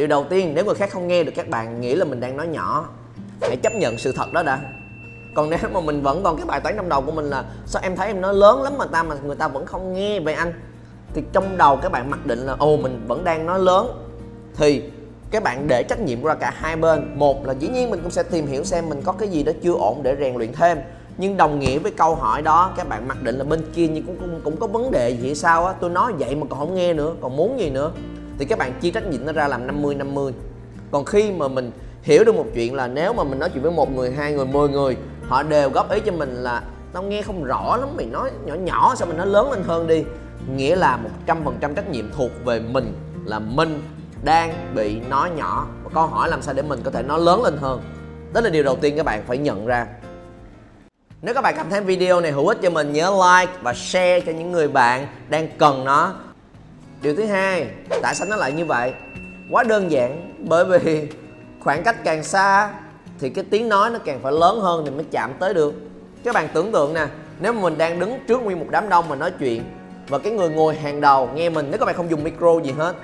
điều đầu tiên nếu người khác không nghe được các bạn nghĩ là mình đang nói nhỏ hãy chấp nhận sự thật đó đã. Còn nếu mà mình vẫn còn cái bài toán trong đầu của mình là sao em thấy em nói lớn lắm mà ta mà người ta vẫn không nghe vậy anh? Thì trong đầu các bạn mặc định là ồ mình vẫn đang nói lớn. Thì các bạn để trách nhiệm ra cả hai bên. Một là dĩ nhiên mình cũng sẽ tìm hiểu xem mình có cái gì đó chưa ổn để rèn luyện thêm. Nhưng đồng nghĩa với câu hỏi đó các bạn mặc định là bên kia nhưng cũng cũng, cũng có vấn đề gì hay sao á? Tôi nói vậy mà còn không nghe nữa còn muốn gì nữa? Thì các bạn chia trách nhiệm nó ra làm 50 50 còn khi mà mình hiểu được một chuyện là nếu mà mình nói chuyện với một người, hai người, mười người, họ đều góp ý cho mình là tao nghe không rõ lắm, mày nói nhỏ nhỏ sao mình nói lớn lên hơn đi. Nghĩa là một trăm phần trăm trách nhiệm thuộc về mình là mình đang bị nói nhỏ. Và câu hỏi làm sao để mình có thể nói lớn lên hơn? Đó là điều đầu tiên các bạn phải nhận ra. Nếu các bạn cảm thấy video này hữu ích cho mình, nhớ like và share cho những người bạn đang cần nó điều thứ hai, tại sao nó lại như vậy? Quá đơn giản, bởi vì khoảng cách càng xa thì cái tiếng nói nó càng phải lớn hơn thì mới chạm tới được. Các bạn tưởng tượng nè, nếu mà mình đang đứng trước nguyên một đám đông mà nói chuyện và cái người ngồi hàng đầu nghe mình, nếu các bạn không dùng micro gì hết,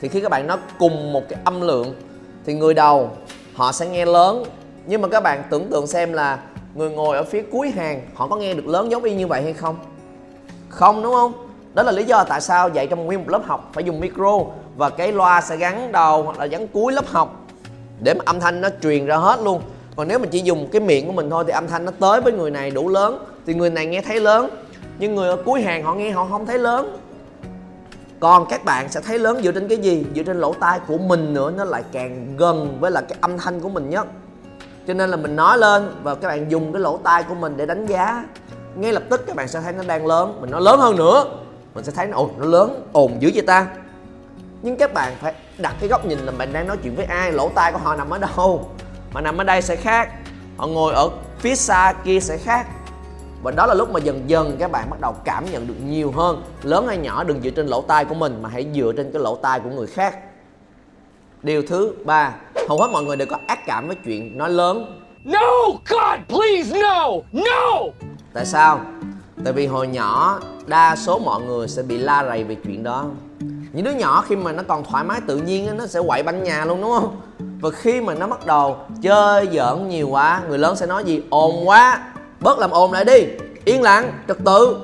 thì khi các bạn nói cùng một cái âm lượng thì người đầu họ sẽ nghe lớn. Nhưng mà các bạn tưởng tượng xem là người ngồi ở phía cuối hàng họ có nghe được lớn giống y như vậy hay không? Không, đúng không? Đó là lý do tại sao dạy trong nguyên một lớp học phải dùng micro và cái loa sẽ gắn đầu hoặc là gắn cuối lớp học để mà âm thanh nó truyền ra hết luôn. Còn nếu mà chỉ dùng cái miệng của mình thôi thì âm thanh nó tới với người này đủ lớn, thì người này nghe thấy lớn. Nhưng người ở cuối hàng họ nghe họ không thấy lớn. Còn các bạn sẽ thấy lớn dựa trên cái gì? Dựa trên lỗ tai của mình nữa, nó lại càng gần với là cái âm thanh của mình nhất. Cho nên là mình nói lên và các bạn dùng cái lỗ tai của mình để đánh giá. Ngay lập tức các bạn sẽ thấy nó đang lớn mình nói lớn hơn nữa mình sẽ thấy nó ồn nó lớn ồn dữ vậy ta. Nhưng các bạn phải đặt cái góc nhìn là bạn đang nói chuyện với ai lỗ tai của họ nằm ở đâu? Mà nằm ở đây sẽ khác họ ngồi ở phía xa kia sẽ khác. Và đó là lúc mà dần dần các bạn bắt đầu cảm nhận được nhiều hơn. Lớn hay nhỏ đừng dựa trên lỗ tai của mình mà hãy dựa trên cái lỗ tai của người khác. Điều thứ ba hầu hết mọi người đều có ác cảm với chuyện nói lớn. No! God, please, no! No! tại sao? Tại vì hồi nhỏ đa số mọi người sẽ bị la rầy về chuyện đó. Những đứa nhỏ khi mà nó còn thoải mái tự nhiên nó sẽ quậy banh nhà luôn, đúng không? Và khi mà nó bắt đầu chơi giỡn nhiều quá, người lớn sẽ nói gì? Ồn quá, bớt làm ồn lại đi. Yên lặng, trật tự.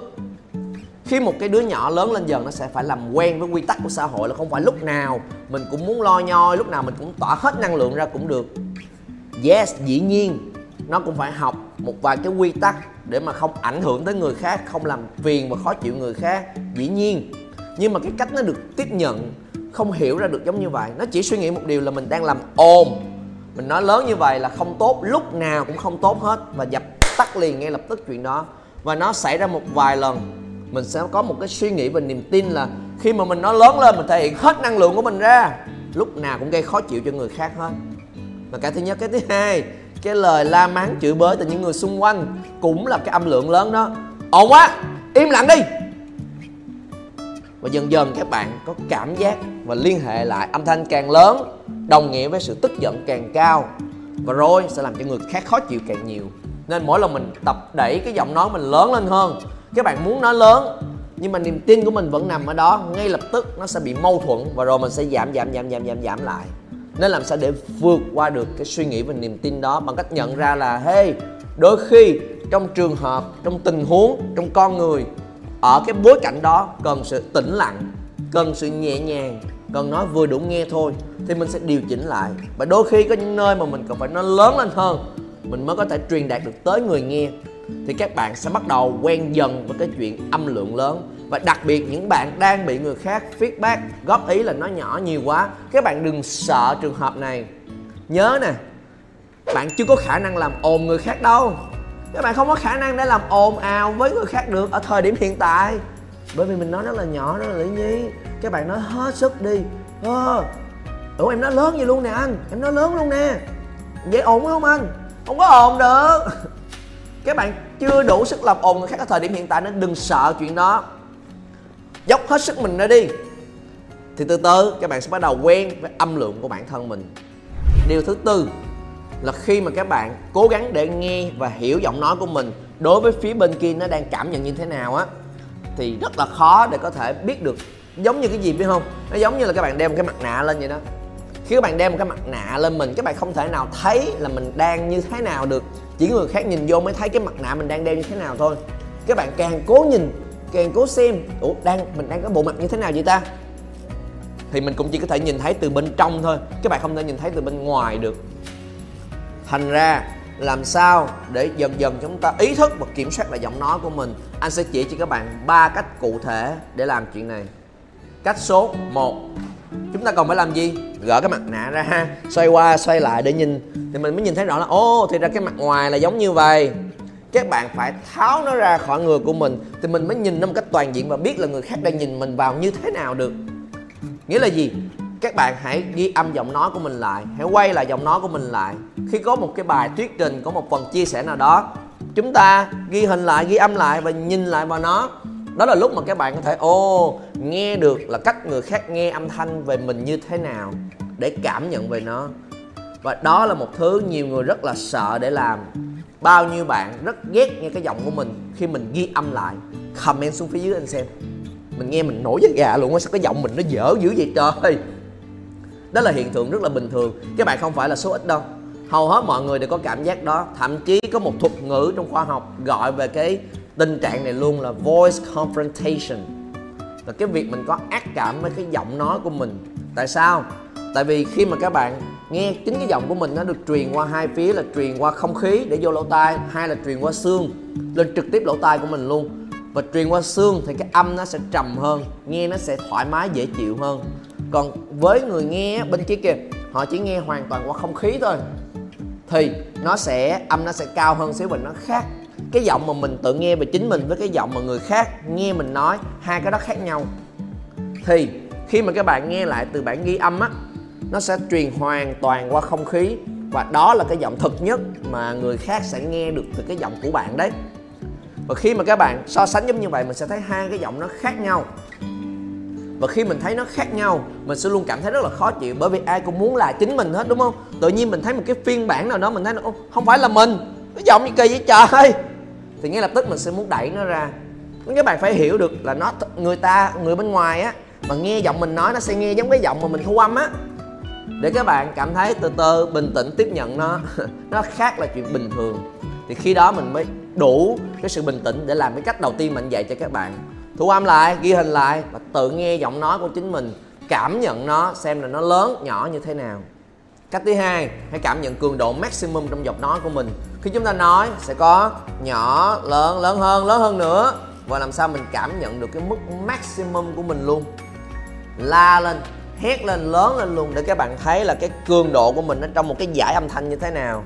Khi một cái đứa nhỏ lớn lên dần, nó sẽ phải làm quen với quy tắc của xã hội là không phải lúc nào mình cũng muốn lo nhoi lúc nào mình cũng tỏa hết năng lượng ra cũng được. Yes, dĩ nhiên, nó cũng phải học một vài cái quy tắc để mà không ảnh hưởng tới người khác, không làm phiền và khó chịu người khác. Dĩ nhiên, nhưng mà cái cách nó được tiếp nhận, không hiểu ra được giống như vậy. Nó chỉ suy nghĩ một điều là mình đang làm ồn. Mình nói lớn như vậy là không tốt, lúc nào cũng không tốt hết. Và dập tắt liền ngay lập tức chuyện đó. Và nó xảy ra một vài lần. Mình sẽ có một cái suy nghĩ và niềm tin là khi mà mình nói lớn lên, mình thể hiện hết năng lượng của mình ra, lúc nào cũng gây khó chịu cho người khác hết. Và cái thứ nhất, cái thứ hai cái lời la mắng chửi bới từ những người xung quanh cũng là cái âm lượng lớn đó. Ồn quá, im lặng đi. Và dần dần các bạn có cảm giác và liên hệ lại âm thanh càng lớn, đồng nghĩa với sự tức giận càng cao. Và rồi sẽ làm cho người khác khó chịu càng nhiều. Nên mỗi lần mình tập đẩy cái giọng nói mình lớn lên hơn, các bạn muốn nói lớn, nhưng mà niềm tin của mình vẫn nằm ở đó, ngay lập tức nó sẽ bị mâu thuẫn và rồi mình sẽ giảm giảm giảm giảm giảm giảm lại nên làm sao để vượt qua được cái suy nghĩ và niềm tin đó? Bằng cách nhận ra là, hey, đôi khi trong trường hợp, trong tình huống, trong con người, ở cái bối cảnh đó cần sự tĩnh lặng, cần sự nhẹ nhàng, cần nói vừa đủ nghe thôi, thì mình sẽ điều chỉnh lại. Và đôi khi có những nơi mà mình cần phải nói lớn lên hơn, mình mới có thể truyền đạt được tới người nghe, thì các bạn sẽ bắt đầu quen dần với cái chuyện âm lượng lớn và đặc biệt những bạn đang bị người khác feedback, góp ý là nói nhỏ nhiều quá. Các bạn đừng sợ trường hợp này. Nhớ nè, bạn chưa có khả năng làm ồn người khác đâu. Các bạn không có khả năng để làm ồn ào với người khác được ở thời điểm hiện tại. Bởi vì mình nói rất là nhỏ đó là lý nhi các bạn nói hết sức đi. Ơ ủa, em nói lớn vậy luôn nè anh. Em nói lớn luôn nè. Vậy ồn không anh? Không có ồn được. Các bạn chưa đủ sức làm ồn người khác ở thời điểm hiện tại nên đừng sợ chuyện đó dốc hết sức mình ra đi. Thì từ từ, các bạn sẽ bắt đầu quen với âm lượng của bản thân mình. Điều thứ tư là khi mà các bạn cố gắng để nghe và hiểu giọng nói của mình đối với phía bên kia nó đang cảm nhận như thế nào á, thì rất là khó để có thể biết được giống như cái gì, biết không? Nó giống như là các bạn đeo một cái mặt nạ lên vậy đó. Khi các bạn đeo một cái mặt nạ lên mình, các bạn không thể nào thấy là mình đang như thế nào được. Chỉ người khác nhìn vô mới thấy cái mặt nạ mình đang đeo như thế nào thôi. Các bạn càng cố nhìn càng cố xem. Ủa, đang, mình đang có bộ mặt như thế nào vậy ta? Thì mình cũng chỉ có thể nhìn thấy từ bên trong thôi. Các bạn không thể nhìn thấy từ bên ngoài được. Thành ra, làm sao để dần dần chúng ta ý thức và kiểm soát lại giọng nói của mình? Anh sẽ chỉ cho các bạn ba cách cụ thể để làm chuyện này. Cách số 1 chúng ta còn phải làm gì? Gỡ cái mặt nạ ra ha. Xoay qua, xoay lại để nhìn. Thì mình mới nhìn thấy rõ là, ô, thì ra cái mặt ngoài là giống như vậy các bạn phải tháo nó ra khỏi người của mình thì mình mới nhìn nó một cách toàn diện và biết là người khác đang nhìn mình vào như thế nào được. Nghĩa là gì? Các bạn hãy ghi âm giọng nói của mình lại, hãy quay lại giọng nói của mình lại. Khi có một cái bài thuyết trình, có một phần chia sẻ nào đó, chúng ta ghi hình lại, ghi âm lại và nhìn lại vào nó. Đó là lúc mà các bạn có thể ô nghe được là cách người khác nghe âm thanh về mình như thế nào để cảm nhận về nó. Và đó là một thứ nhiều người rất là sợ để làm bao nhiêu bạn rất ghét nghe cái giọng của mình khi mình ghi âm lại? Comment xuống phía dưới anh xem. Mình nghe mình nổi da gà luôn á, sao cái giọng mình nó dở dữ vậy trời? Đó là hiện tượng rất là bình thường. Các bạn không phải là số ít đâu. Hầu hết mọi người đều có cảm giác đó. Thậm chí có một thuật ngữ trong khoa học gọi về cái tình trạng này luôn là voice confrontation. Là cái việc mình có ác cảm với cái giọng nói của mình. Tại sao? Tại vì khi mà các bạn nghe chính cái giọng của mình nó được truyền qua hai phía là truyền qua không khí để vô lỗ tai, hai là truyền qua xương, lên trực tiếp lỗ tai của mình luôn. Và truyền qua xương thì cái âm nó sẽ trầm hơn, nghe nó sẽ thoải mái, dễ chịu hơn. Còn với người nghe bên kia kìa, họ chỉ nghe hoàn toàn qua không khí thôi, thì nó sẽ, âm nó sẽ cao hơn xíu và nó khác. Cái giọng mà mình tự nghe về chính mình với cái giọng mà người khác nghe mình nói, hai cái đó khác nhau. Thì khi mà các bạn nghe lại từ bản ghi âm á nó sẽ truyền hoàn toàn qua không khí. Và đó là cái giọng thực nhất mà người khác sẽ nghe được từ cái giọng của bạn đấy. Và khi mà các bạn so sánh giống như vậy, mình sẽ thấy hai cái giọng nó khác nhau. Và khi mình thấy nó khác nhau, mình sẽ luôn cảm thấy rất là khó chịu, bởi vì ai cũng muốn là chính mình hết, đúng không? Tự nhiên mình thấy một cái phiên bản nào đó, mình thấy nó không phải là mình. Cái giọng như kỳ vậy trời? Thì ngay lập tức mình sẽ muốn đẩy nó ra. Các bạn phải hiểu được là nó người ta, người bên ngoài á, mà nghe giọng mình nói, nó sẽ nghe giống cái giọng mà mình thu âm á để các bạn cảm thấy từ từ bình tĩnh tiếp nhận nó nó khác là chuyện bình thường. Thì khi đó mình mới đủ cái sự bình tĩnh để làm cái cách đầu tiên mình dạy cho các bạn. Thu âm lại, ghi hình lại và tự nghe giọng nói của chính mình, cảm nhận nó, xem là nó lớn, nhỏ như thế nào. Cách thứ hai, hãy cảm nhận cường độ maximum trong giọng nói của mình. Khi chúng ta nói, sẽ có nhỏ, lớn lớn hơn lớn hơn nữa. Và làm sao mình cảm nhận được cái mức maximum của mình luôn. La lên hét lên, lớn lên luôn để các bạn thấy là cái cường độ của mình nó trong một cái giải âm thanh như thế nào.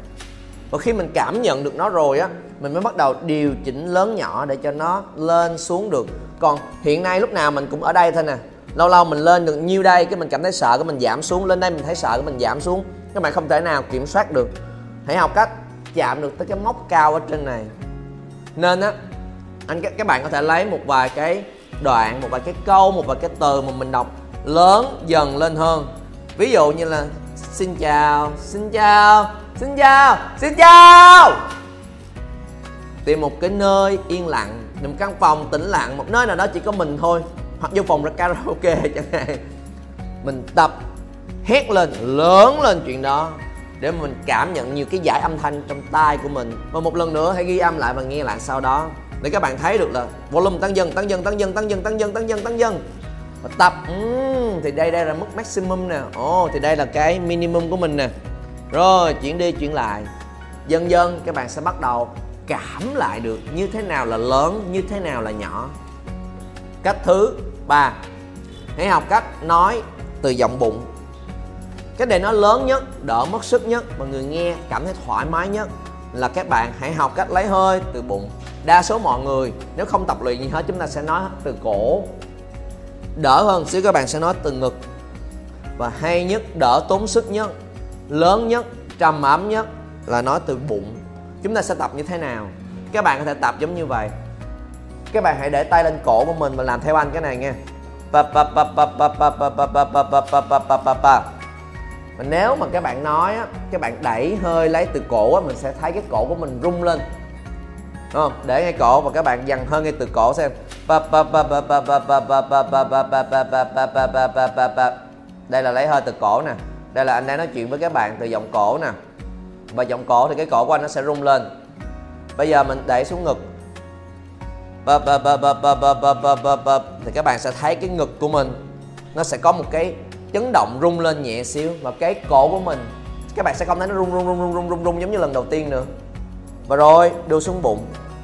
Và khi mình cảm nhận được nó rồi á, mình mới bắt đầu điều chỉnh lớn nhỏ để cho nó lên xuống được. Còn hiện nay lúc nào mình cũng ở đây thôi nè. Lâu lâu mình lên được nhiêu đây cái mình cảm thấy sợ cái mình giảm xuống, lên đây mình thấy sợ cái mình giảm xuống. Các bạn không thể nào kiểm soát được. Hãy học cách chạm được tới cái mốc cao ở trên này. Nên á, anh, các các bạn có thể lấy một vài cái đoạn, một vài cái câu, một vài cái từ mà mình đọc lớn dần lên hơn. Ví dụ như là, xin chào xin chào xin chào xin chào. Tìm một cái nơi yên lặng một căn phòng tĩnh lặng, một nơi nào đó chỉ có mình thôi, hoặc vô phòng karaoke chẳng hạn. Mình tập, hét lên, lớn lên chuyện đó, để mình cảm nhận nhiều cái giải âm thanh trong tai của mình. Và một lần nữa, hãy ghi âm lại và nghe lại sau đó, để các bạn thấy được là volume tăng dần tăng dần tăng dần tăng dần tăng dần tăng dần tăng dần và tập uhm, thì đây đây là mức maximum nè. Ồ oh, thì đây là cái minimum của mình nè. Rồi chuyển đi chuyển lại. Dần dần các bạn sẽ bắt đầu cảm lại được như thế nào là lớn như thế nào là nhỏ. Cách thứ ba. Hãy học cách nói từ giọng bụng. Cái để nó lớn nhất đỡ mất sức nhất và người nghe cảm thấy thoải mái nhất là các bạn hãy học cách lấy hơi từ bụng. Đa số mọi người nếu không tập luyện gì hết chúng ta sẽ nói từ cổ đỡ hơn xíu các bạn sẽ nói từ ngực và hay nhất đỡ tốn sức nhất lớn nhất trầm ấm nhất là nói từ bụng chúng ta sẽ tập như thế nào các bạn có thể tập giống như vậy các bạn hãy để tay lên cổ của mình và làm theo anh cái này nha và nếu mà các bạn nói á các bạn đẩy hơi lấy từ cổ á mình sẽ thấy cái cổ của mình rung lên không để ngay cổ và các bạn dằn hơn ngay từ cổ xem đây là lấy hơi từ cổ nè đây là anh đang nói chuyện với các bạn từ giọng cổ nè và giọng cổ thì cái cổ của anh nó sẽ rung lên bây giờ mình đẩy xuống ngực thì các bạn sẽ thấy cái ngực của mình nó sẽ có một cái chấn động rung lên nhẹ xíu và cái cổ của mình các bạn sẽ không thấy nó rung rung rung rung rung rung giống như lần đầu tiên nữa và rồi đưa xuống bụng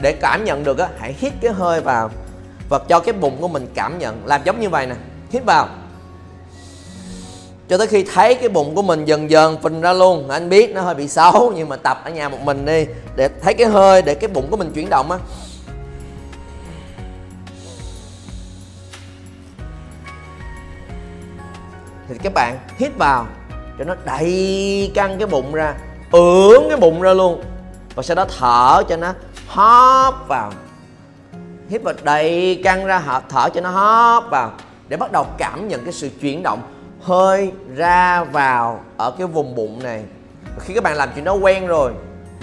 để cảm nhận được á, hãy hít cái hơi vào và cho cái bụng của mình cảm nhận, làm giống như vậy nè. Hít vào. Cho tới khi thấy cái bụng của mình dần dần phình ra luôn. Anh biết nó hơi bị xấu, nhưng mà tập ở nhà một mình đi. Để thấy cái hơi, để cái bụng của mình chuyển động á. Thì các bạn hít vào, cho nó đẩy căng cái bụng ra, ưỡn cái bụng ra luôn. Và sau đó thở cho nó hóp vào. Hít vào đầy căng ra hợp thở cho nó hóp vào để bắt đầu cảm nhận cái sự chuyển động hơi ra vào ở cái vùng bụng này. Khi các bạn làm chuyện đó quen rồi,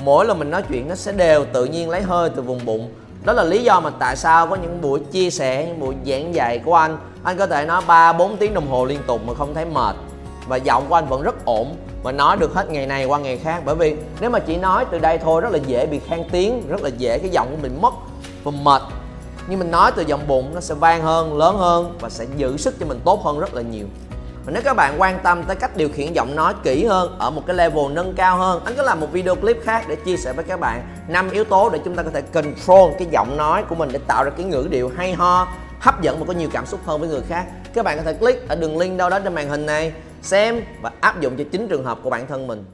mỗi lần mình nói chuyện nó sẽ đều tự nhiên lấy hơi từ vùng bụng. Đó là lý do mà tại sao có những buổi chia sẻ, những buổi giảng dạy của anh. Anh có thể nói ba bốn tiếng đồng hồ liên tục mà không thấy mệt. Và giọng của anh vẫn rất ổn mà nói được hết ngày này qua ngày khác. Bởi vì nếu mà chỉ nói từ đây thôi, rất là dễ bị khan tiếng, rất là dễ cái giọng của mình mất và mệt. Nhưng mình nói từ giọng bụng, nó sẽ vang hơn, lớn hơn và sẽ giữ sức cho mình tốt hơn rất là nhiều. Và nếu các bạn quan tâm tới cách điều khiển giọng nói kỹ hơn, ở một cái level nâng cao hơn, anh có làm một video clip khác để chia sẻ với các bạn năm yếu tố để chúng ta có thể control cái giọng nói của mình để tạo ra cái ngữ điệu hay ho, hấp dẫn và có nhiều cảm xúc hơn với người khác. Các bạn có thể click ở đường link đâu đó trên màn hình này xem và áp dụng cho chính trường hợp của bản thân mình.